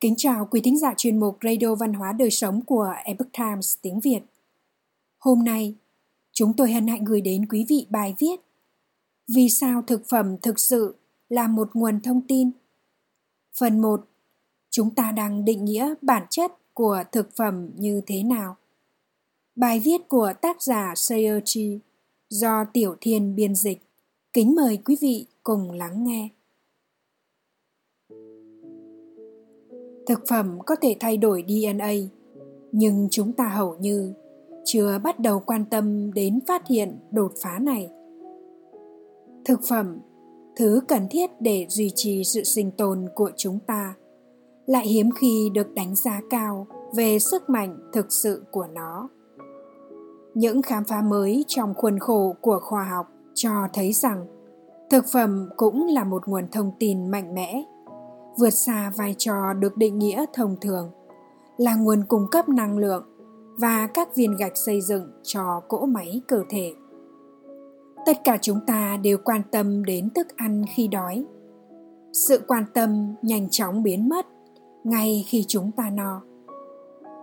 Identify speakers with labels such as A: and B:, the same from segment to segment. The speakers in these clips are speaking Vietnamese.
A: Kính chào quý thính giả chuyên mục Radio Văn hóa Đời Sống của Epoch Times tiếng Việt. Hôm nay, chúng tôi hân hạnh gửi đến quý vị bài viết Vì sao thực phẩm thực sự là một nguồn thông tin? Phần 1. Chúng ta đang định nghĩa bản chất của thực phẩm như thế nào? Bài viết của tác giả Sayochi do Tiểu Thiên biên dịch. Kính mời quý vị cùng lắng nghe. Thực phẩm có thể thay đổi dna nhưng chúng ta hầu như chưa bắt đầu quan tâm đến phát hiện đột phá này. Thực phẩm, thứ cần thiết để duy trì sự sinh tồn của chúng ta, lại hiếm khi được đánh giá cao về sức mạnh thực sự của nó. Những khám phá mới trong khuôn khổ của khoa học cho thấy rằng thực phẩm cũng là một nguồn thông tin mạnh mẽ vượt xa vai trò được định nghĩa thông thường, là nguồn cung cấp năng lượng và các viên gạch xây dựng cho cỗ máy cơ thể. Tất cả chúng ta đều quan tâm đến thức ăn khi đói. Sự quan tâm nhanh chóng biến mất ngay khi chúng ta no.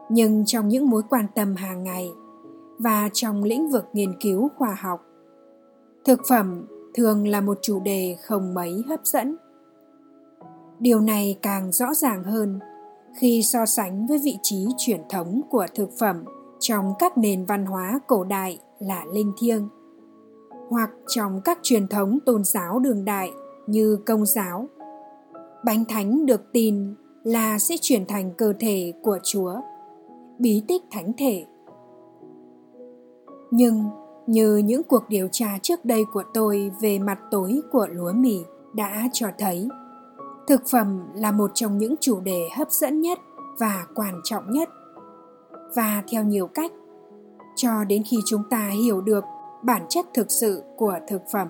A: Nhưng trong những mối quan tâm hàng ngày và trong lĩnh vực nghiên cứu khoa học, thực phẩm thường là một chủ đề không mấy hấp dẫn điều này càng rõ ràng hơn khi so sánh với vị trí truyền thống của thực phẩm trong các nền văn hóa cổ đại là linh thiêng, hoặc trong các truyền thống tôn giáo đường đại như công giáo. Bánh thánh được tin là sẽ chuyển thành cơ thể của chúa, bí tích thánh thể. Nhưng như những cuộc điều tra trước đây của tôi về mặt tối của lúa mì đã cho thấy thực phẩm là một trong những chủ đề hấp dẫn nhất và quan trọng nhất. Và theo nhiều cách, cho đến khi chúng ta hiểu được bản chất thực sự của thực phẩm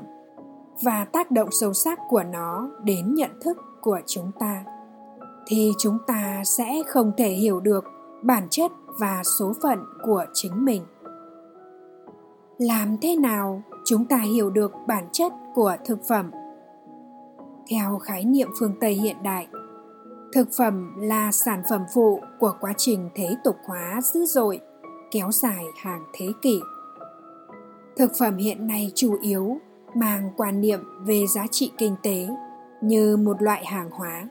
A: và tác động sâu sắc của nó đến nhận thức của chúng ta, thì chúng ta sẽ không thể hiểu được bản chất và số phận của chính mình. Làm thế nào chúng ta hiểu được bản chất của thực phẩm? Theo khái niệm phương Tây hiện đại. Thực phẩm là sản phẩm phụ của quá trình thế tục hóa dữ dội, kéo dài hàng thế kỷ. Thực phẩm hiện nay chủ yếu mang quan niệm về giá trị kinh tế như một loại hàng hóa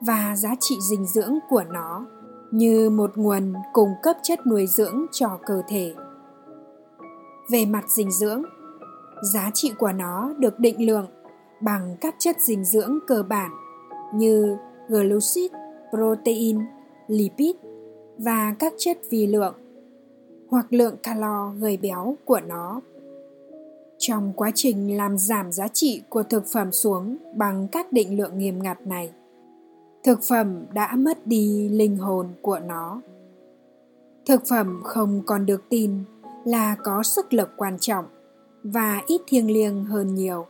A: và giá trị dinh dưỡng của nó như một nguồn cung cấp chất nuôi dưỡng cho cơ thể. Về mặt dinh dưỡng, giá trị của nó được định lượng bằng các chất dinh dưỡng cơ bản như glucid, protein, lipid và các chất vi lượng hoặc lượng calo gây béo của nó. Trong quá trình làm giảm giá trị của thực phẩm xuống bằng các định lượng nghiêm ngặt này, thực phẩm đã mất đi linh hồn của nó. Thực phẩm không còn được tin là có sức lực quan trọng và ít thiêng liêng hơn nhiều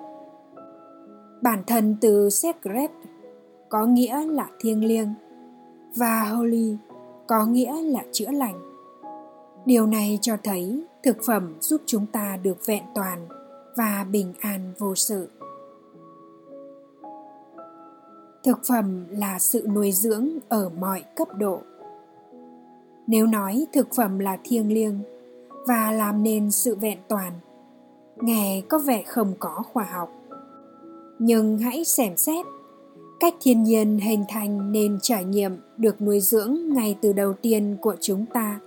A: Bản thân từ sacred có nghĩa là thiêng liêng và holy có nghĩa là chữa lành. Điều này cho thấy thực phẩm giúp chúng ta được vẹn toàn và bình an vô sự. Thực phẩm là sự nuôi dưỡng ở mọi cấp độ. Nếu nói thực phẩm là thiêng liêng và làm nên sự vẹn toàn, nghe có vẻ không có khoa học nhưng hãy xem xét. Cách thiên nhiên hình thành nên trải nghiệm được nuôi dưỡng ngay từ đầu tiên của chúng ta.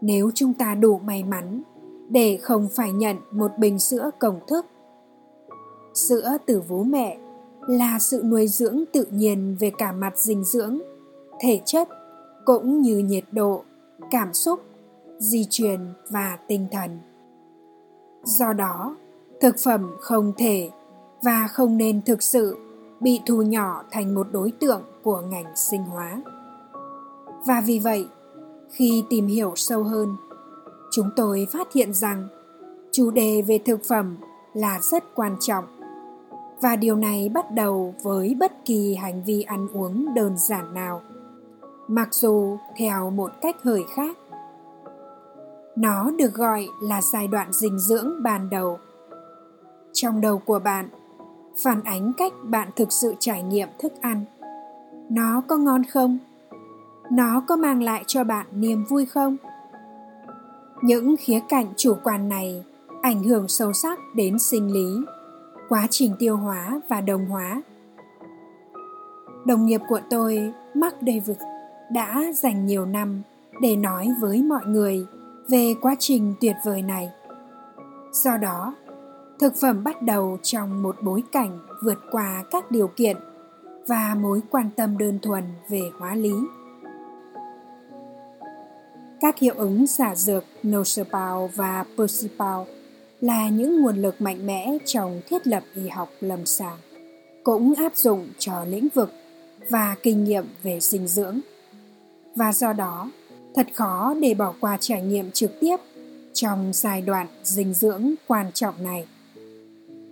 A: Nếu chúng ta đủ may mắn để không phải nhận một bình sữa công thức, sữa từ vú mẹ là sự nuôi dưỡng tự nhiên về cả mặt dinh dưỡng, thể chất cũng như nhiệt độ, cảm xúc, di truyền và tinh thần. Do đó, thực phẩm không thể và không nên thực sự bị thu nhỏ thành một đối tượng của ngành sinh hóa. Và vì vậy, khi tìm hiểu sâu hơn, chúng tôi phát hiện rằng chủ đề về thực phẩm là rất quan trọng. Và điều này bắt đầu với bất kỳ hành vi ăn uống đơn giản nào, mặc dù theo một cách hơi khác. Nó được gọi là giai đoạn dinh dưỡng ban đầu. Trong đầu của bạn phản ánh cách bạn thực sự trải nghiệm thức ăn. Nó có ngon không? Nó có mang lại cho bạn niềm vui không? Những khía cạnh chủ quan này ảnh hưởng sâu sắc đến sinh lý, quá trình tiêu hóa và đồng hóa. Đồng nghiệp của tôi, mark david, đã dành nhiều năm để nói với mọi người về quá trình tuyệt vời này. Do đó thực phẩm bắt đầu trong một bối cảnh vượt qua các điều kiện và mối quan tâm đơn thuần về hóa lý các hiệu ứng xả dược Nosepau và Persipau là những nguồn lực mạnh mẽ trong thiết lập y học lâm sàng, cũng áp dụng cho lĩnh vực và kinh nghiệm về dinh dưỡng. Và do đó, thật khó để bỏ qua trải nghiệm trực tiếp trong giai đoạn dinh dưỡng quan trọng này.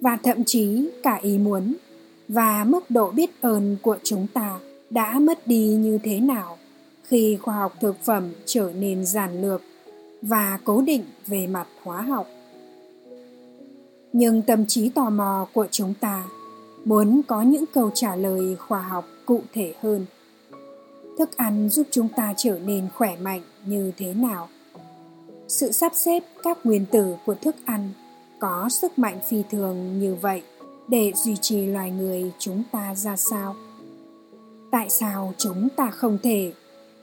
A: Và thậm chí cả ý muốn và mức độ biết ơn của chúng ta đã mất đi như thế nào khi khoa học thực phẩm trở nên giản lược và cố định về mặt hóa học. Nhưng tâm trí tò mò của chúng ta muốn có những câu trả lời khoa học cụ thể hơn. Thức ăn giúp chúng ta trở nên khỏe mạnh như thế nào? Sự sắp xếp các nguyên tử của thức ăn có sức mạnh phi thường như vậy để duy trì loài người chúng ta ra sao? Tại sao chúng ta không thể?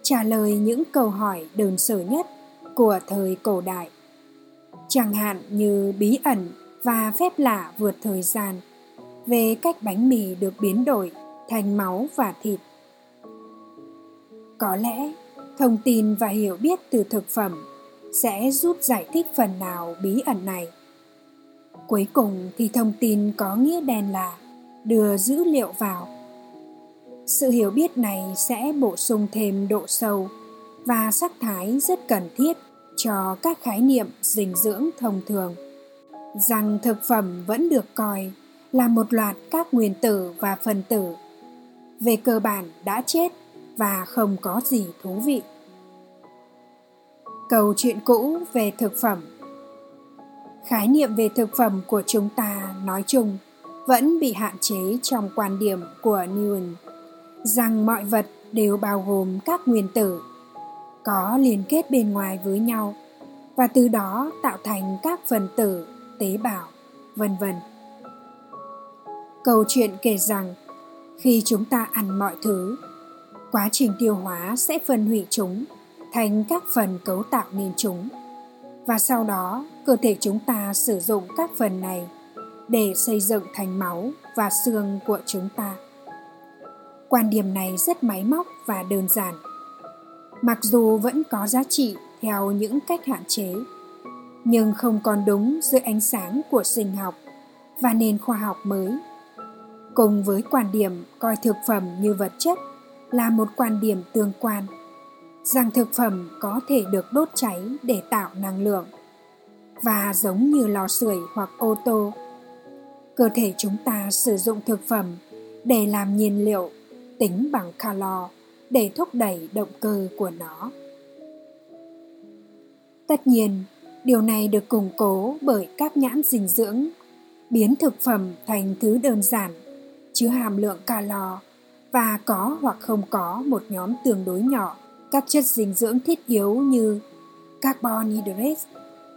A: Trả lời những câu hỏi đơn sơ nhất của thời cổ đại. Chẳng hạn như bí ẩn và phép lạ vượt thời gian, về cách bánh mì được biến đổi thành máu và thịt. Có lẽ thông tin và hiểu biết từ thực phẩm sẽ giúp giải thích phần nào bí ẩn này cuối cùng thì thông tin có nghĩa đen là đưa dữ liệu vào. Sự hiểu biết này sẽ bổ sung thêm độ sâu và sắc thái rất cần thiết cho các khái niệm dinh dưỡng thông thường. Rằng thực phẩm vẫn được coi là một loạt các nguyên tử và phân tử về cơ bản đã chết và không có gì thú vị. Câu chuyện cũ về thực phẩm khái niệm về thực phẩm của chúng ta nói chung vẫn bị hạn chế trong quan điểm của Newton rằng mọi vật đều bao gồm các nguyên tử, có liên kết bên ngoài với nhau, và từ đó tạo thành các phần tử, tế bào, vân vân. Câu chuyện kể rằng, khi chúng ta ăn mọi thứ, quá trình tiêu hóa sẽ phân hủy chúng thành các phần cấu tạo nên chúng và sau đó, cơ thể chúng ta sử dụng các phần này để xây dựng thành máu và xương của chúng ta. Quan điểm này rất máy móc và đơn giản. Mặc dù vẫn có giá trị theo những cách hạn chế, nhưng không còn đúng dưới ánh sáng của sinh học và nền khoa học mới. Cùng với quan điểm coi thực phẩm như vật chất là một quan điểm tương quan rằng thực phẩm có thể được đốt cháy để tạo năng lượng. Và giống như lò sưởi hoặc ô tô, cơ thể chúng ta sử dụng thực phẩm để làm nhiên liệu tính bằng calo để thúc đẩy động cơ của nó. Tất nhiên, điều này được củng cố bởi các nhãn dinh dưỡng, biến thực phẩm thành thứ đơn giản, chứa hàm lượng calo và có hoặc không có một nhóm tương đối nhỏ các chất dinh dưỡng thiết yếu như carbon hydrate,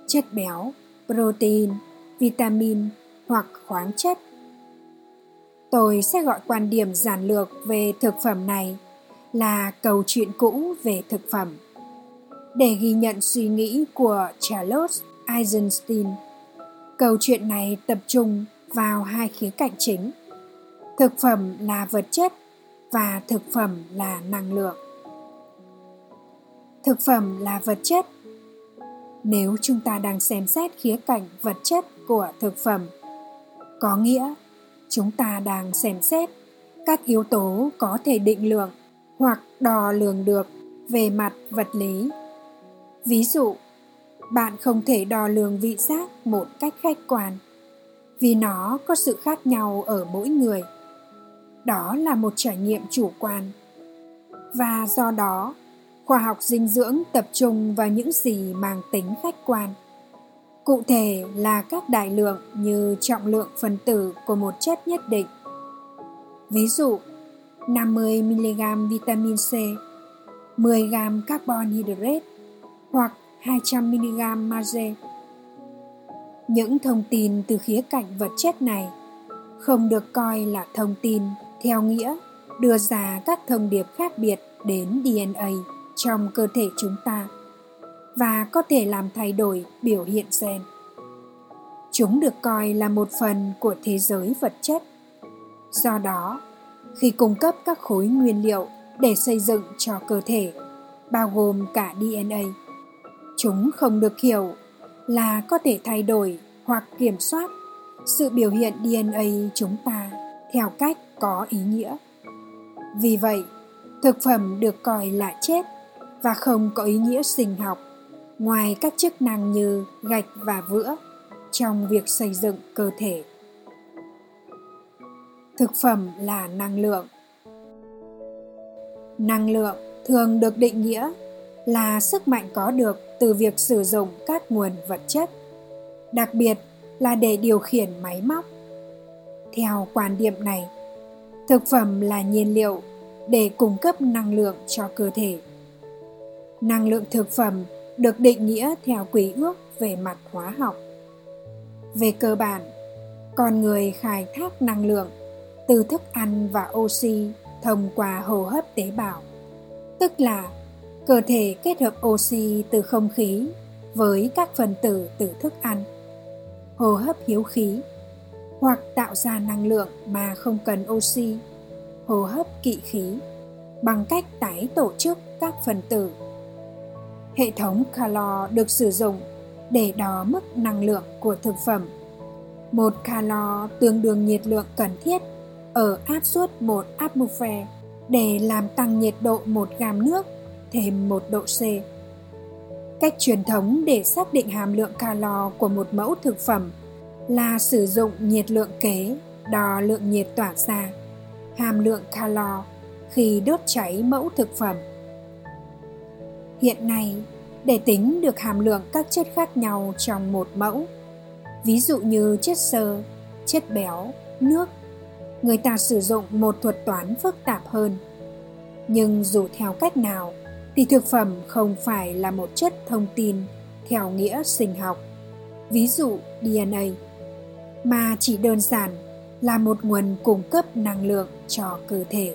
A: chất béo, protein, vitamin hoặc khoáng chất. Tôi sẽ gọi quan điểm giản lược về thực phẩm này là câu chuyện cũ về thực phẩm. Để ghi nhận suy nghĩ của charles eisenstein câu chuyện này tập trung vào hai khía cạnh chính. Thực phẩm là vật chất và thực phẩm là năng lượng thực phẩm là vật chất. Nếu chúng ta đang xem xét khía cạnh vật chất của thực phẩm, có nghĩa chúng ta đang xem xét các yếu tố có thể định lượng hoặc đo lường được về mặt vật lý. Ví dụ, bạn không thể đo lường vị giác một cách khách quan vì nó có sự khác nhau ở mỗi người. Đó là một trải nghiệm chủ quan. Và do đó khoa học dinh dưỡng tập trung vào những gì mang tính khách quan. Cụ thể là các đại lượng như trọng lượng phân tử của một chất nhất định. Ví dụ 50mg vitamin C, 10g carbon hydrate hoặc 200mg magie. Những thông tin từ khía cạnh vật chất này không được coi là thông tin theo nghĩa đưa ra các thông điệp khác biệt đến DNA trong cơ thể chúng ta và có thể làm thay đổi biểu hiện gen. Chúng được coi là một phần của thế giới vật chất. Do đó, khi cung cấp các khối nguyên liệu để xây dựng cho cơ thể, bao gồm cả DNA, chúng không được hiểu là có thể thay đổi hoặc kiểm soát sự biểu hiện DNA chúng ta theo cách có ý nghĩa. Vì vậy, thực phẩm được coi là chết và không có ý nghĩa sinh học ngoài các chức năng như gạch và vữa trong việc xây dựng cơ thể. Thực phẩm là năng lượng. Năng lượng thường được định nghĩa là sức mạnh có được từ việc sử dụng các nguồn vật chất, đặc biệt là để điều khiển máy móc. Theo quan điểm này, thực phẩm là nhiên liệu để cung cấp năng lượng cho cơ thể. Năng lượng thực phẩm được định nghĩa theo quy ước về mặt hóa học. Về cơ bản, con người khai thác năng lượng từ thức ăn và oxy thông qua hô hấp tế bào, tức là cơ thể kết hợp oxy từ không khí với các phần tử từ thức ăn, hô hấp hiếu khí hoặc tạo ra năng lượng mà không cần oxy, hô hấp kỵ khí bằng cách tái tổ chức các phần tử. Hệ thống calo được sử dụng để đo mức năng lượng của thực phẩm. Một calo tương đương nhiệt lượng cần thiết ở áp suất một atmosphere để làm tăng nhiệt độ một gam nước thêm một độ C. Cách truyền thống để xác định hàm lượng calo của một mẫu thực phẩm là sử dụng nhiệt lượng kế đo lượng nhiệt tỏa ra, hàm lượng calo khi đốt cháy mẫu thực phẩm. Hiện nay, để tính được hàm lượng các chất khác nhau trong một mẫu, ví dụ như chất xơ, chất béo, nước, người ta sử dụng một thuật toán phức tạp hơn. Nhưng dù theo cách nào thì thực phẩm không phải là một chất thông tin theo nghĩa sinh học, ví dụ DNA, mà chỉ đơn giản là một nguồn cung cấp năng lượng cho cơ thể.